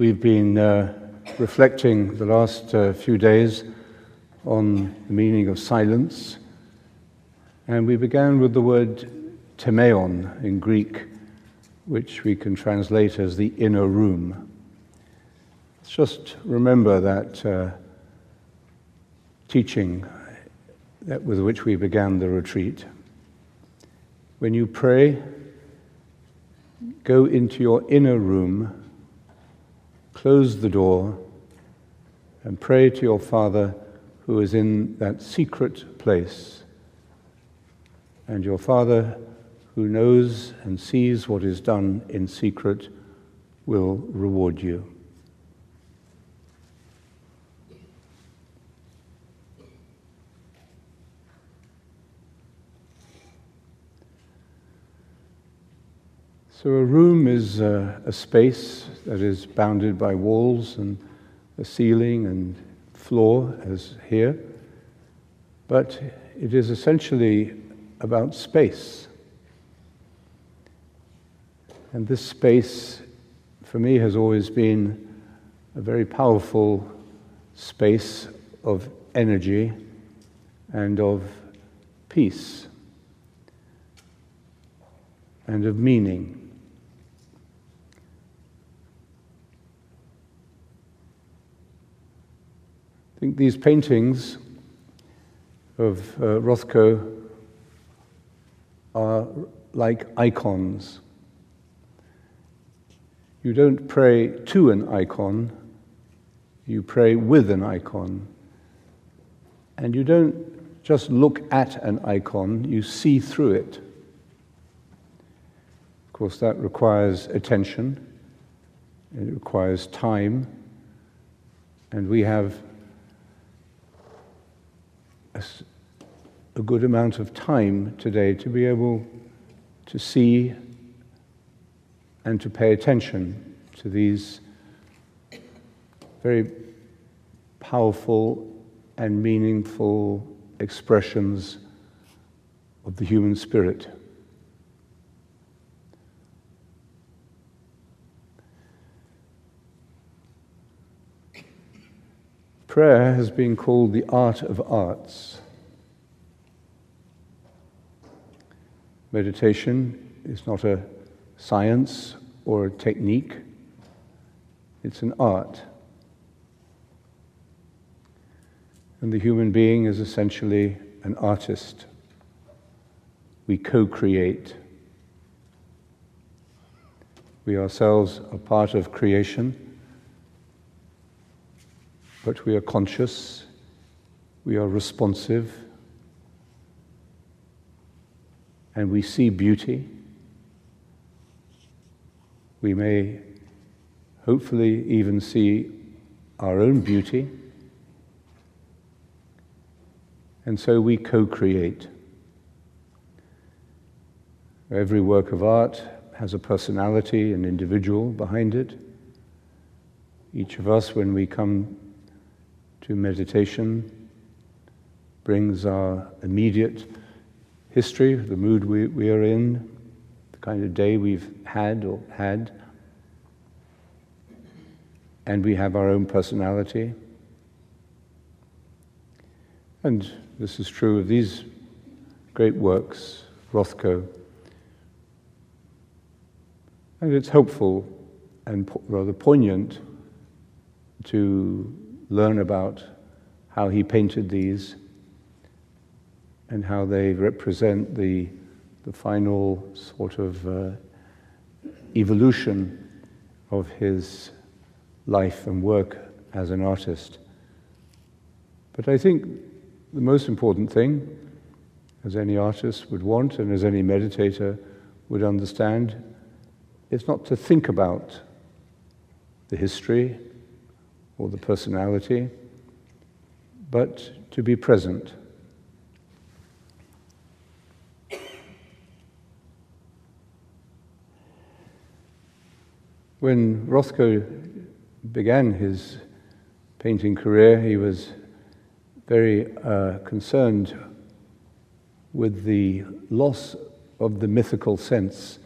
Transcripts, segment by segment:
We've been uh, reflecting the last uh, few days on the meaning of silence, and we began with the word tameion in Greek, which we can translate as the inner room. Let's just remember that uh, teaching that with which we began the retreat. When you pray, go into your inner room, close the door, and pray to your Father who is in that secret place. And your Father, who knows and sees what is done in secret, will reward you. So, a room is a, a space that is bounded by walls and a ceiling and floor, as here, but it is essentially about space. And this space, for me, has always been a very powerful space of energy and of peace and of meaning. I think these paintings of uh, Rothko are like icons. You don't pray to an icon, you pray with an icon. And you don't just look at an icon, you see through it. Of course, that requires attention, it requires time, and we have a, a good amount of time today to be able to see and to pay attention to these very powerful and meaningful expressions of the human spirit. Prayer has been called the art of arts. Meditation is not a science or a technique, it's an art. And the human being is essentially an artist. We co create. We ourselves are part of creation but we are conscious, we are responsive, and we see beauty. We may hopefully even see our own beauty. And so we co create. Every work of art has a personality, an individual behind it. Each of us, when we come meditation brings our immediate history, the mood we, we are in, the kind of day we've had or had, and we have our own personality. And this is true of these great works, Rothko. And it's helpful and po- rather poignant to learn about how he painted these and how they represent the, the final sort of uh, evolution of his life and work as an artist. But I think the most important thing, as any artist would want and as any meditator would understand, is not to think about the history or the personality, but to be present. When Rothko began his painting career, he was very uh, concerned with the loss of the mythical sense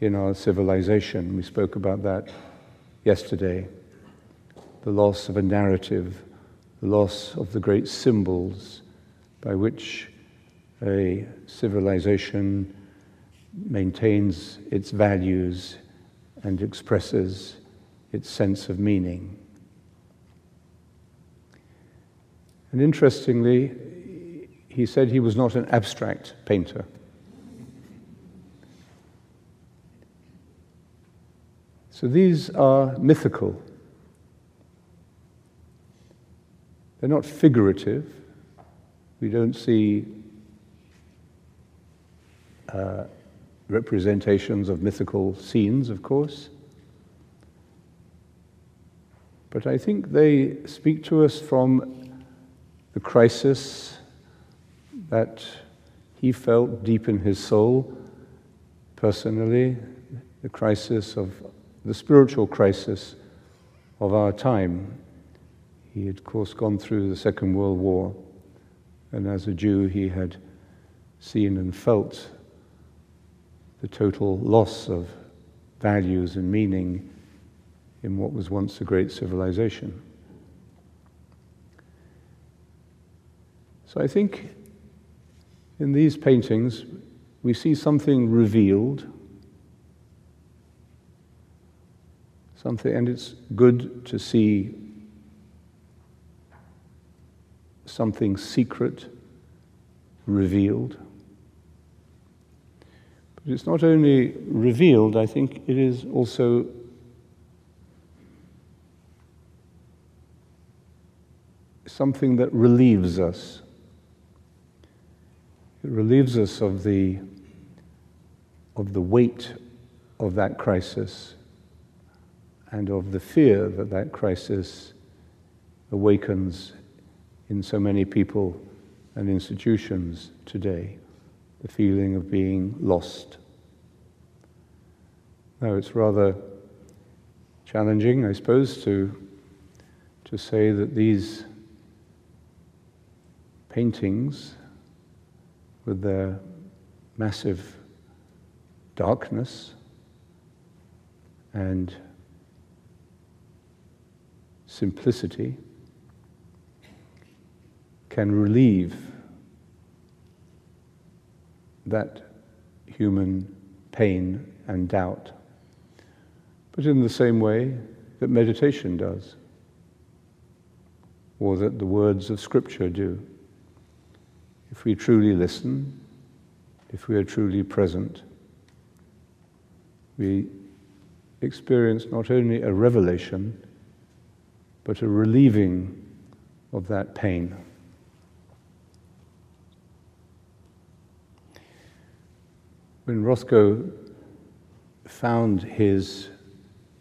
in our civilization. We spoke about that yesterday. The loss of a narrative, the loss of the great symbols by which a civilization maintains its values and expresses its sense of meaning. And interestingly, he said he was not an abstract painter. So these are mythical. They're not figurative. We don't see uh, representations of mythical scenes, of course. But I think they speak to us from the crisis that he felt deep in his soul, personally, the crisis of the spiritual crisis of our time. He had, of course, gone through the Second World War, and as a Jew, he had seen and felt the total loss of values and meaning in what was once a great civilization. So I think in these paintings we see something revealed, something, and it's good to see something secret revealed. But it's not only revealed, I think it is also something that relieves us. It relieves us of the, of the weight of that crisis and of the fear that that crisis awakens in so many people and institutions today the feeling of being lost. Now, it's rather challenging, I suppose, to, to say that these paintings, with their massive darkness and simplicity, can relieve that human pain and doubt, but in the same way that meditation does, or that the words of Scripture do. If we truly listen, if we are truly present, we experience not only a revelation, but a relieving of that pain. When Rothko found his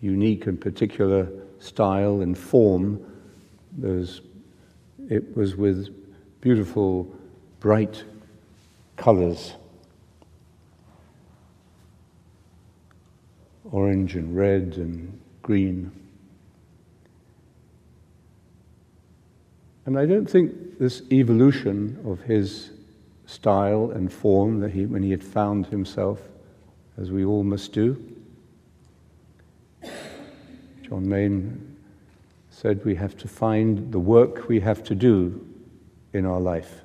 unique and particular style and form, it was with beautiful, bright colors orange and red and green. And I don't think this evolution of his style and form that he, when he had found himself, as we all must do. John Main said we have to find the work we have to do in our life.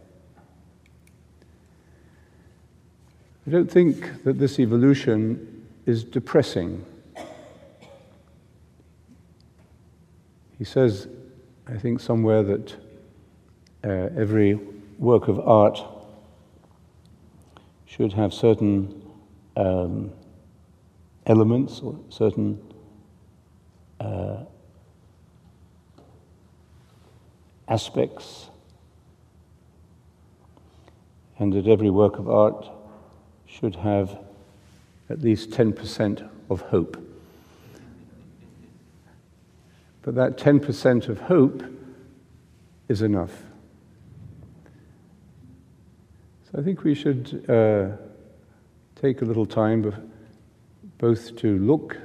I don't think that this evolution is depressing. He says, I think somewhere that uh, every work of art should have certain um, elements or certain uh, aspects, and that every work of art should have at least 10% of hope. But that 10% of hope is enough. So I think we should uh, take a little time both to look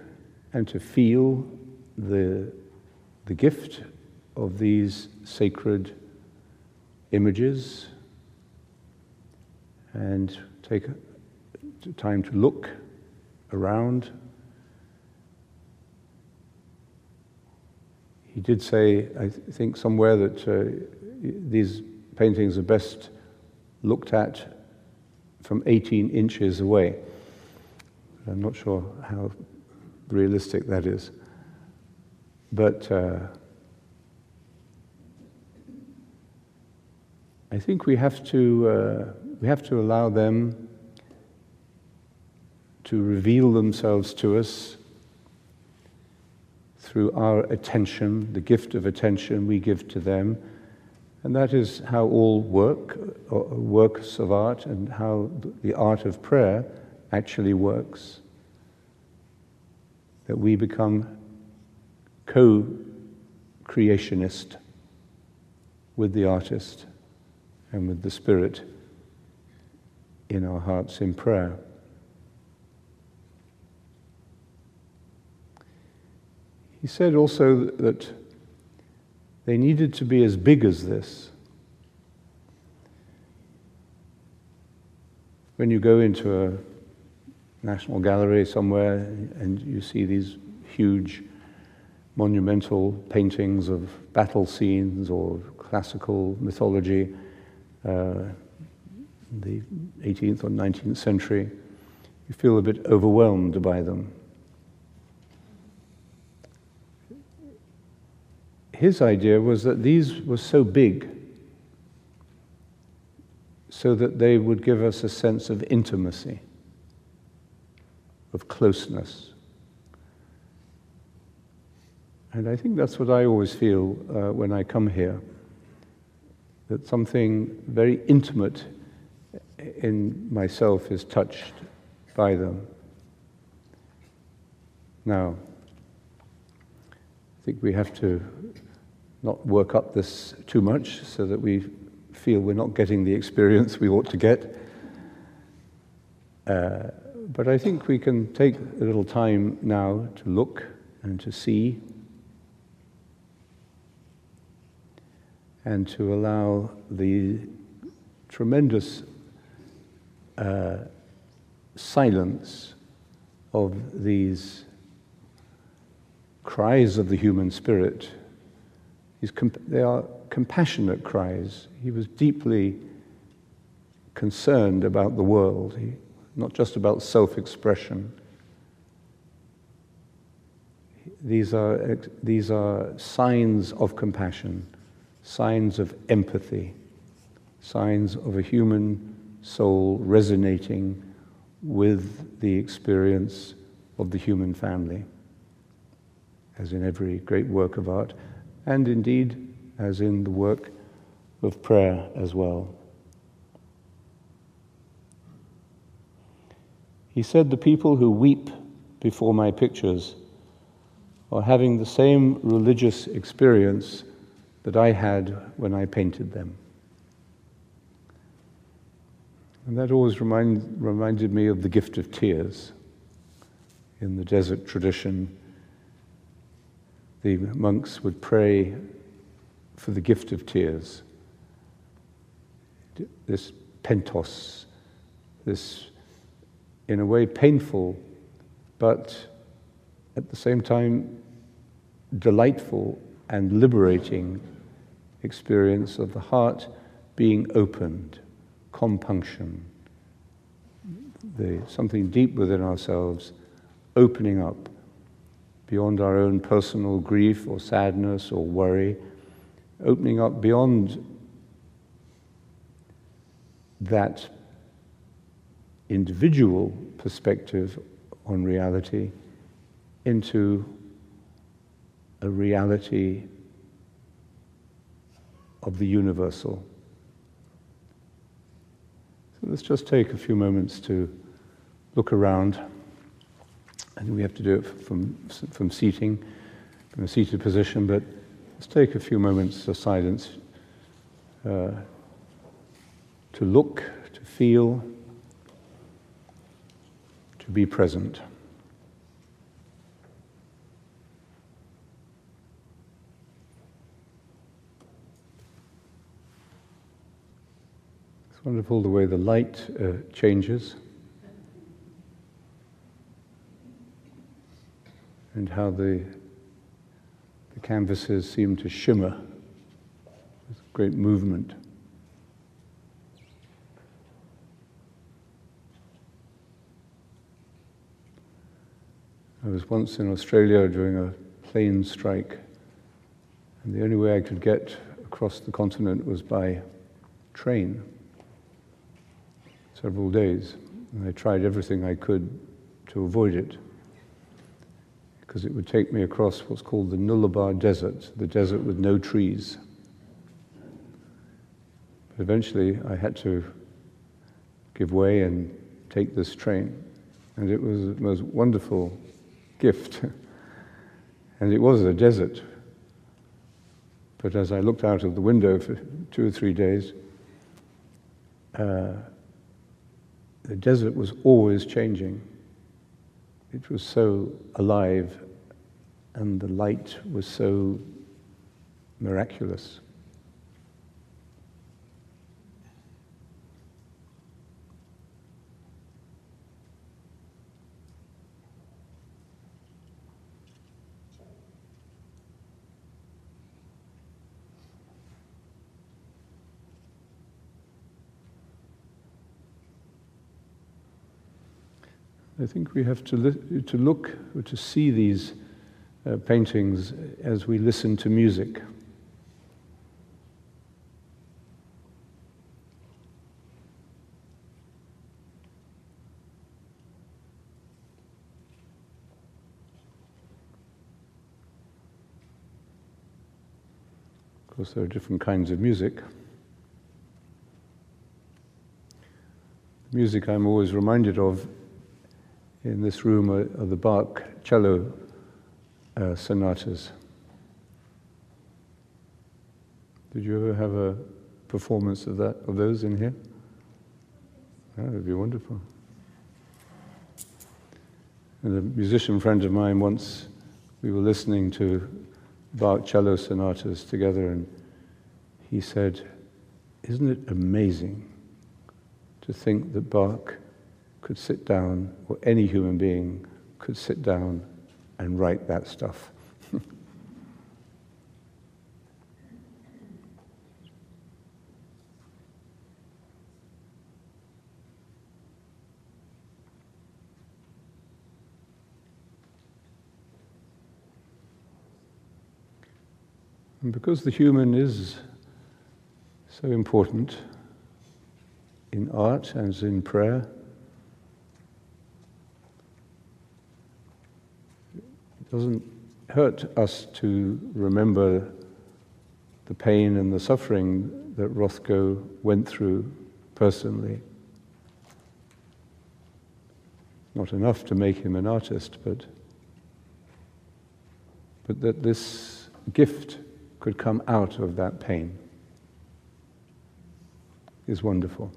and to feel the, the gift of these sacred images and take time to look around, he did say, I think somewhere, that uh, these paintings are best looked at from 18 inches away. I'm not sure how realistic that is. But uh, I think we have to, uh, we have to allow them to reveal themselves to us through our attention, the gift of attention we give to them. And that is how all work, uh, works of art, and how the art of prayer actually works. That we become co creationist with the artist and with the Spirit in our hearts in prayer. He said also that they needed to be as big as this. When you go into a national gallery somewhere and you see these huge monumental paintings of battle scenes or classical mythology, uh, the 18th or 19th century, you feel a bit overwhelmed by them. His idea was that these were so big so that they would give us a sense of intimacy, of closeness. And I think that's what I always feel uh, when I come here that something very intimate in myself is touched by them. Now, I think we have to not work up this too much so that we feel we're not getting the experience we ought to get. Uh, but I think we can take a little time now to look and to see and to allow the tremendous uh, silence of these cries of the human spirit they are compassionate cries. He was deeply concerned about the world, he, not just about self expression. These are, these are signs of compassion, signs of empathy, signs of a human soul resonating with the experience of the human family, as in every great work of art and indeed as in the work of prayer as well. He said, The people who weep before my pictures are having the same religious experience that I had when I painted them. And that always remind, reminded me of the gift of tears in the desert tradition the monks would pray for the gift of tears. This penthos, this, in a way, painful, but at the same time, delightful and liberating experience of the heart being opened, compunction, the, something deep within ourselves opening up beyond our own personal grief or sadness or worry, opening up beyond that individual perspective on reality into a reality of the universal. So let's just take a few moments to look around and we have to do it from, from seating, from a seated position, but let's take a few moments of silence uh, to look, to feel, to be present. It's wonderful the way the light uh, changes. And how the, the canvases seem to shimmer with great movement. I was once in Australia during a plane strike, and the only way I could get across the continent was by train. Several days. And I tried everything I could to avoid it because it would take me across what's called the Nullarbor Desert, the desert with no trees. But eventually I had to give way and take this train. And it was the most wonderful gift. and it was a desert. But as I looked out of the window for two or three days, uh, the desert was always changing. It was so alive, and the light was so miraculous. I think we have to, to look, to see these uh, paintings as we listen to music. Of course, there are different kinds of music. The music I'm always reminded of in this room are, are the Bach cello uh, sonatas. Did you ever have a performance of that of those in here? That would be wonderful. And a musician friend of mine once we were listening to Bach cello sonatas together, and he said, "Isn't it amazing to think that Bach could sit down, or any human being could sit down and write that stuff. and because the human is so important in art as in prayer, doesn't hurt us to remember the pain and the suffering that Rothko went through personally. Not enough to make him an artist, but, but that this gift could come out of that pain is wonderful.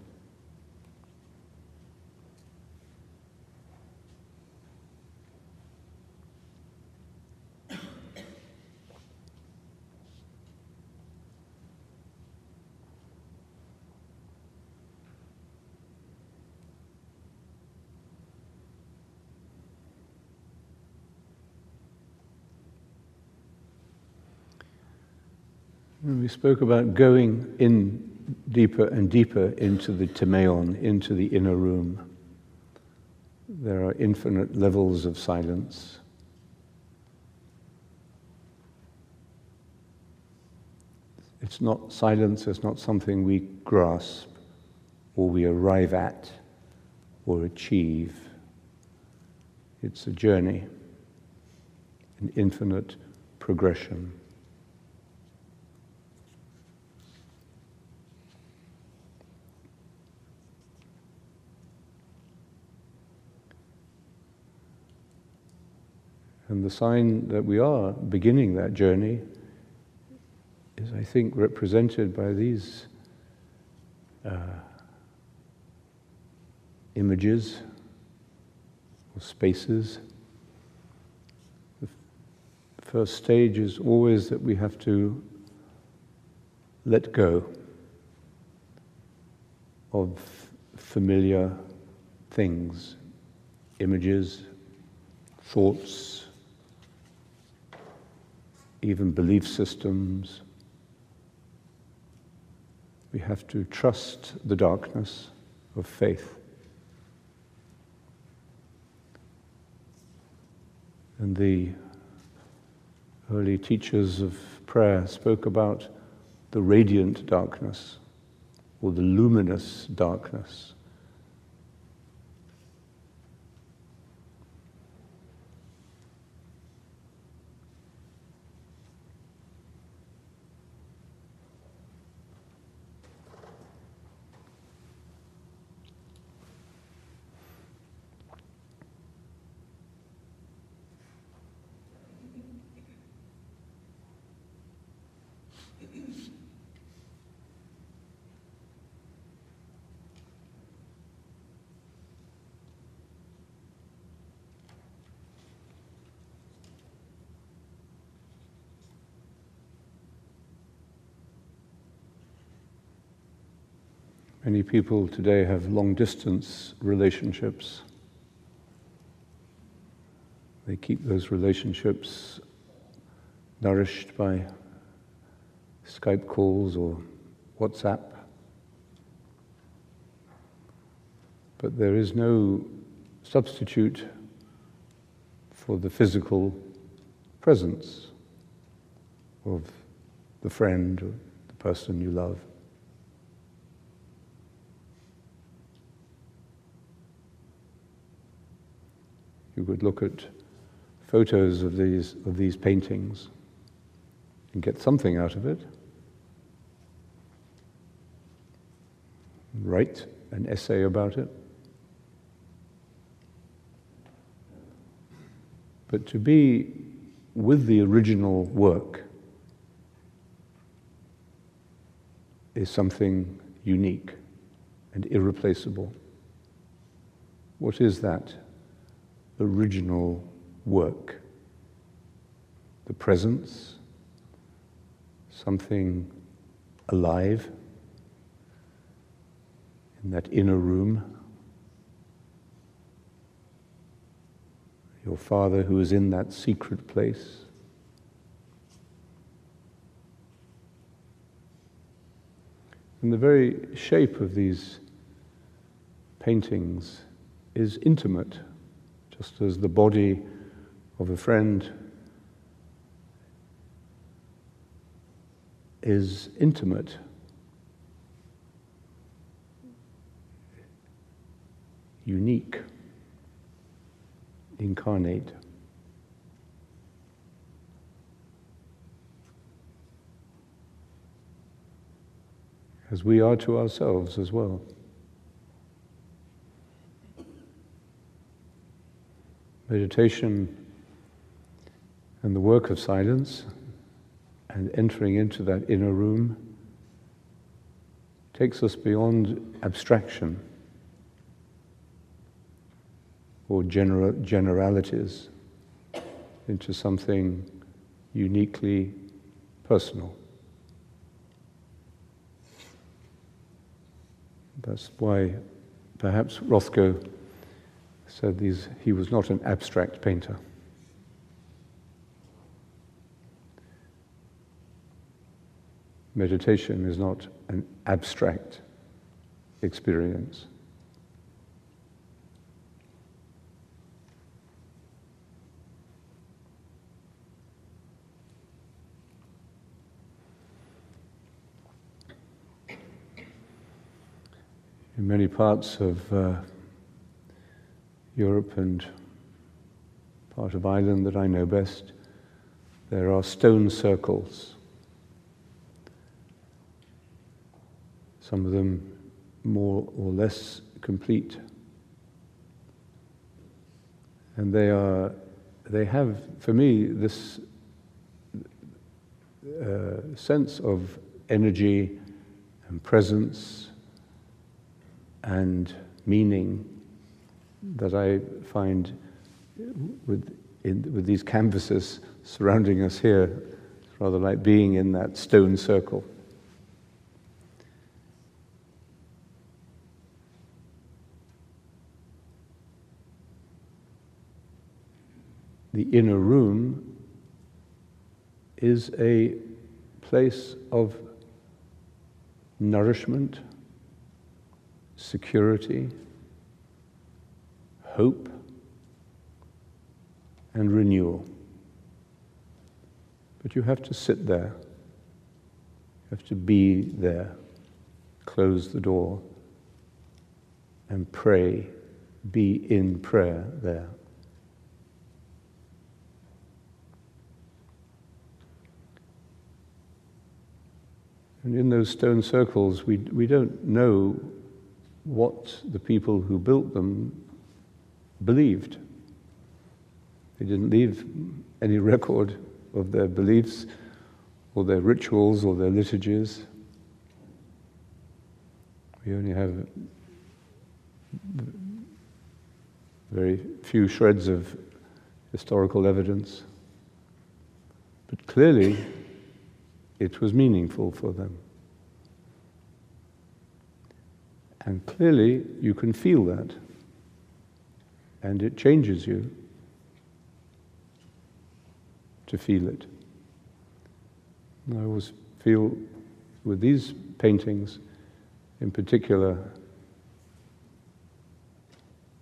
Spoke about going in deeper and deeper into the Tameion, into the inner room. There are infinite levels of silence. It's not silence, it's not something we grasp or we arrive at or achieve. It's a journey, an infinite progression. And the sign that we are beginning that journey is, I think, represented by these uh, images or spaces. The first stage is always that we have to let go of familiar things, images, thoughts, even belief systems. We have to trust the darkness of faith. And the early teachers of prayer spoke about the radiant darkness or the luminous darkness. Many people today have long distance relationships. They keep those relationships nourished by Skype calls or WhatsApp. But there is no substitute for the physical presence of the friend or the person you love. You could look at photos of these, of these paintings and get something out of it. Write an essay about it. But to be with the original work is something unique and irreplaceable. What is that? Original work. The presence, something alive in that inner room. Your Father who is in that secret place. And the very shape of these paintings is intimate just as the body of a friend is intimate. Unique, incarnate. As we are to ourselves as well. Meditation and the work of silence and entering into that inner room takes us beyond abstraction or gener- generalities into something uniquely personal. That's why perhaps Rothko said these, he was not an abstract painter. Meditation is not an abstract experience. In many parts of uh, Europe and part of Ireland that I know best, there are stone circles. Some of them more or less complete. And they are, they have, for me, this uh, sense of energy and presence and meaning that I find with, in, with these canvases surrounding us here, it's rather like being in that stone circle. The inner room is a place of nourishment, security, hope, and renewal. But you have to sit there, you have to be there, close the door, and pray, be in prayer there. And in those stone circles, we, we don't know what the people who built them believed. They didn't leave any record of their beliefs or their rituals or their liturgies. We only have very few shreds of historical evidence. But clearly, it was meaningful for them. And clearly, you can feel that. And it changes you to feel it. And I always feel with these paintings in particular,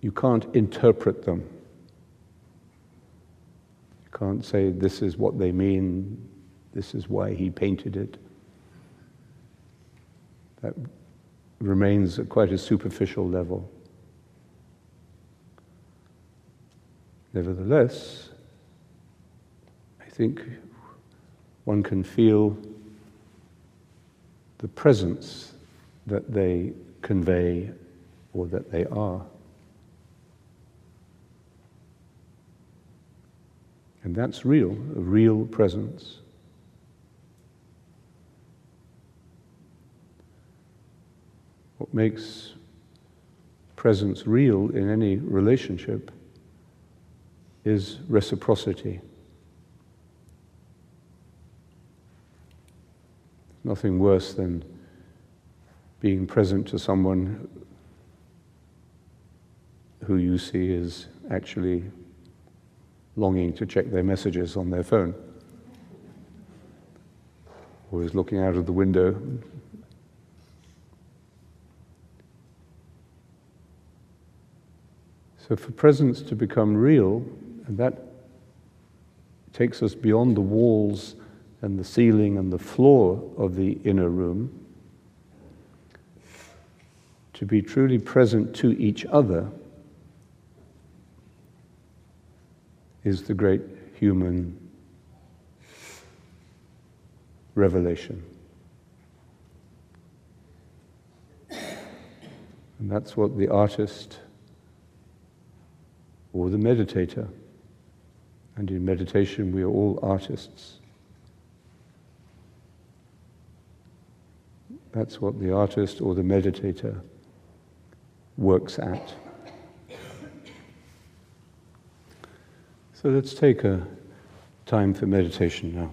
you can't interpret them. You can't say this is what they mean, this is why he painted it. That remains at quite a superficial level. Nevertheless, I think one can feel the presence that they convey or that they are. And that's real, a real presence. What makes presence real in any relationship is reciprocity. Nothing worse than being present to someone who you see is actually longing to check their messages on their phone, or is looking out of the window So, for presence to become real, and that takes us beyond the walls and the ceiling and the floor of the inner room, to be truly present to each other is the great human revelation. And that's what the artist or the meditator. And in meditation, we are all artists. That's what the artist or the meditator works at. So let's take a time for meditation now.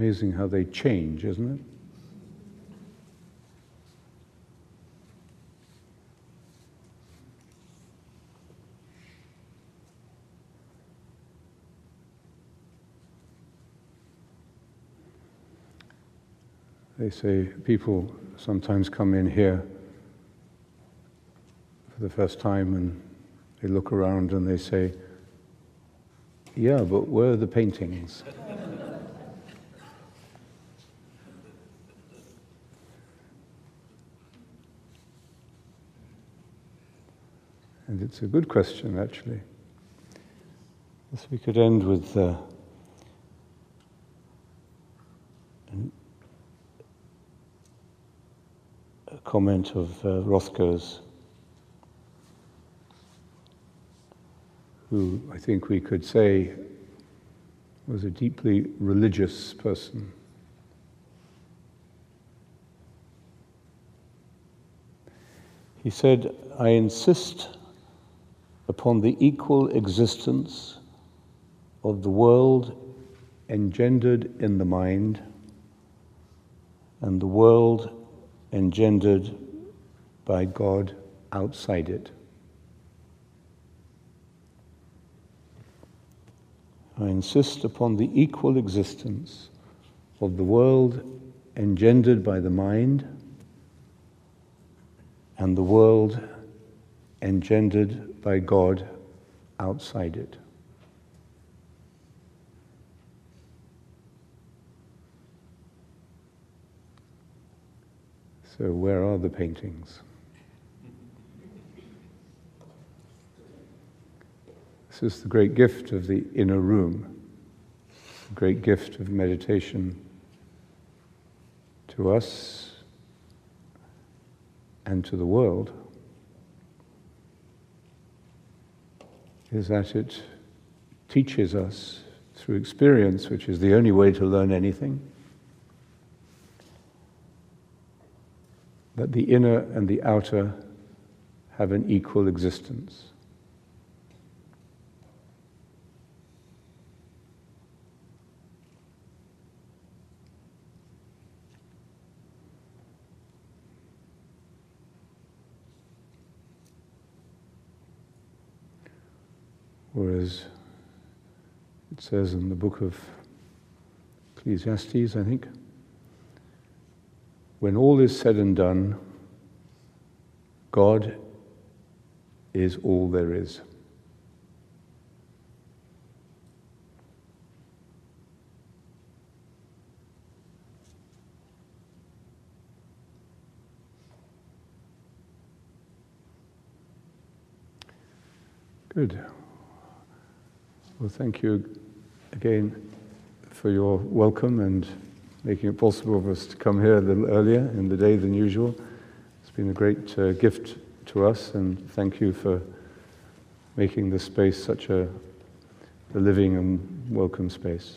Amazing how they change, isn't it? They say people sometimes come in here for the first time and they look around and they say, Yeah, but where are the paintings? and it's a good question, actually. Yes, we could end with. Uh, a comment of uh, Rothko's, who I think we could say was a deeply religious person. He said, I insist upon the equal existence of the world engendered in the mind and the world engendered by God outside it. I insist upon the equal existence of the world engendered by the mind and the world engendered by God outside it. So, where are the paintings? This is the great gift of the inner room, the great gift of meditation to us and to the world, is that it teaches us through experience, which is the only way to learn anything that the inner and the outer have an equal existence. Whereas it says in the book of Ecclesiastes, I think, when all is said and done, God is all there is. Good. Well, thank you again for your welcome and making it possible for us to come here a little earlier in the day than usual. It's been a great uh, gift to us, and thank you for making this space such a, a living and welcome space.